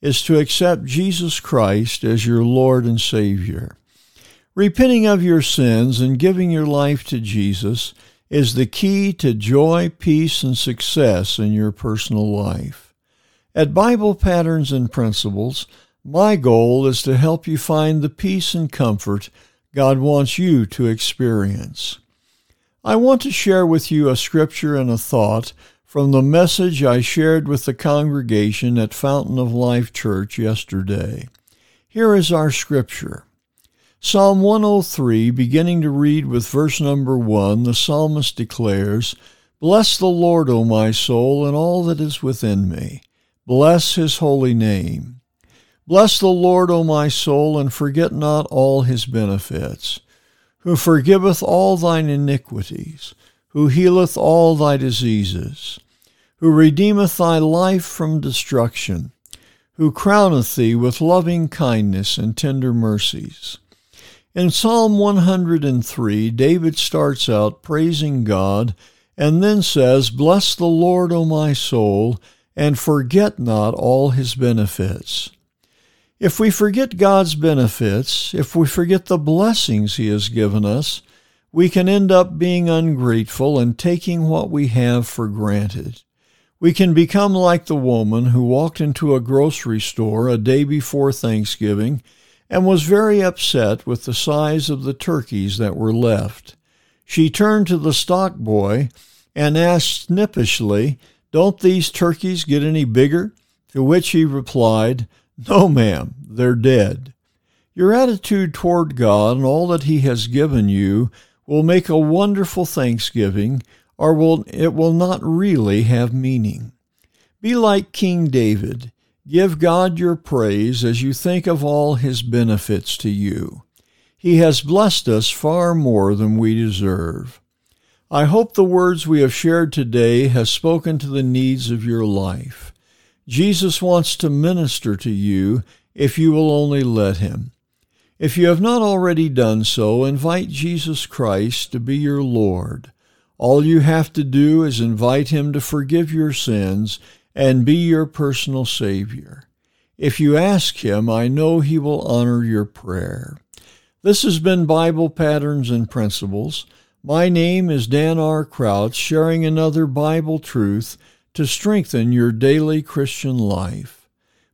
is to accept Jesus Christ as your Lord and Savior. Repenting of your sins and giving your life to Jesus is the key to joy, peace, and success in your personal life. At Bible Patterns and Principles, my goal is to help you find the peace and comfort God wants you to experience. I want to share with you a scripture and a thought from the message I shared with the congregation at Fountain of Life Church yesterday. Here is our scripture. Psalm 103, beginning to read with verse number 1, the psalmist declares, Bless the Lord, O my soul, and all that is within me. Bless his holy name. Bless the Lord, O my soul, and forget not all his benefits, who forgiveth all thine iniquities who healeth all thy diseases, who redeemeth thy life from destruction, who crowneth thee with loving kindness and tender mercies. In Psalm 103, David starts out praising God and then says, Bless the Lord, O my soul, and forget not all his benefits. If we forget God's benefits, if we forget the blessings he has given us, we can end up being ungrateful and taking what we have for granted. We can become like the woman who walked into a grocery store a day before Thanksgiving and was very upset with the size of the turkeys that were left. She turned to the stock boy and asked snippishly, Don't these turkeys get any bigger? To which he replied, No, ma'am, they're dead. Your attitude toward God and all that He has given you will make a wonderful thanksgiving, or will, it will not really have meaning. Be like King David. Give God your praise as you think of all his benefits to you. He has blessed us far more than we deserve. I hope the words we have shared today have spoken to the needs of your life. Jesus wants to minister to you if you will only let him. If you have not already done so, invite Jesus Christ to be your Lord. All you have to do is invite him to forgive your sins and be your personal Savior. If you ask him, I know he will honor your prayer. This has been Bible Patterns and Principles. My name is Dan R. Crouch, sharing another Bible truth to strengthen your daily Christian life.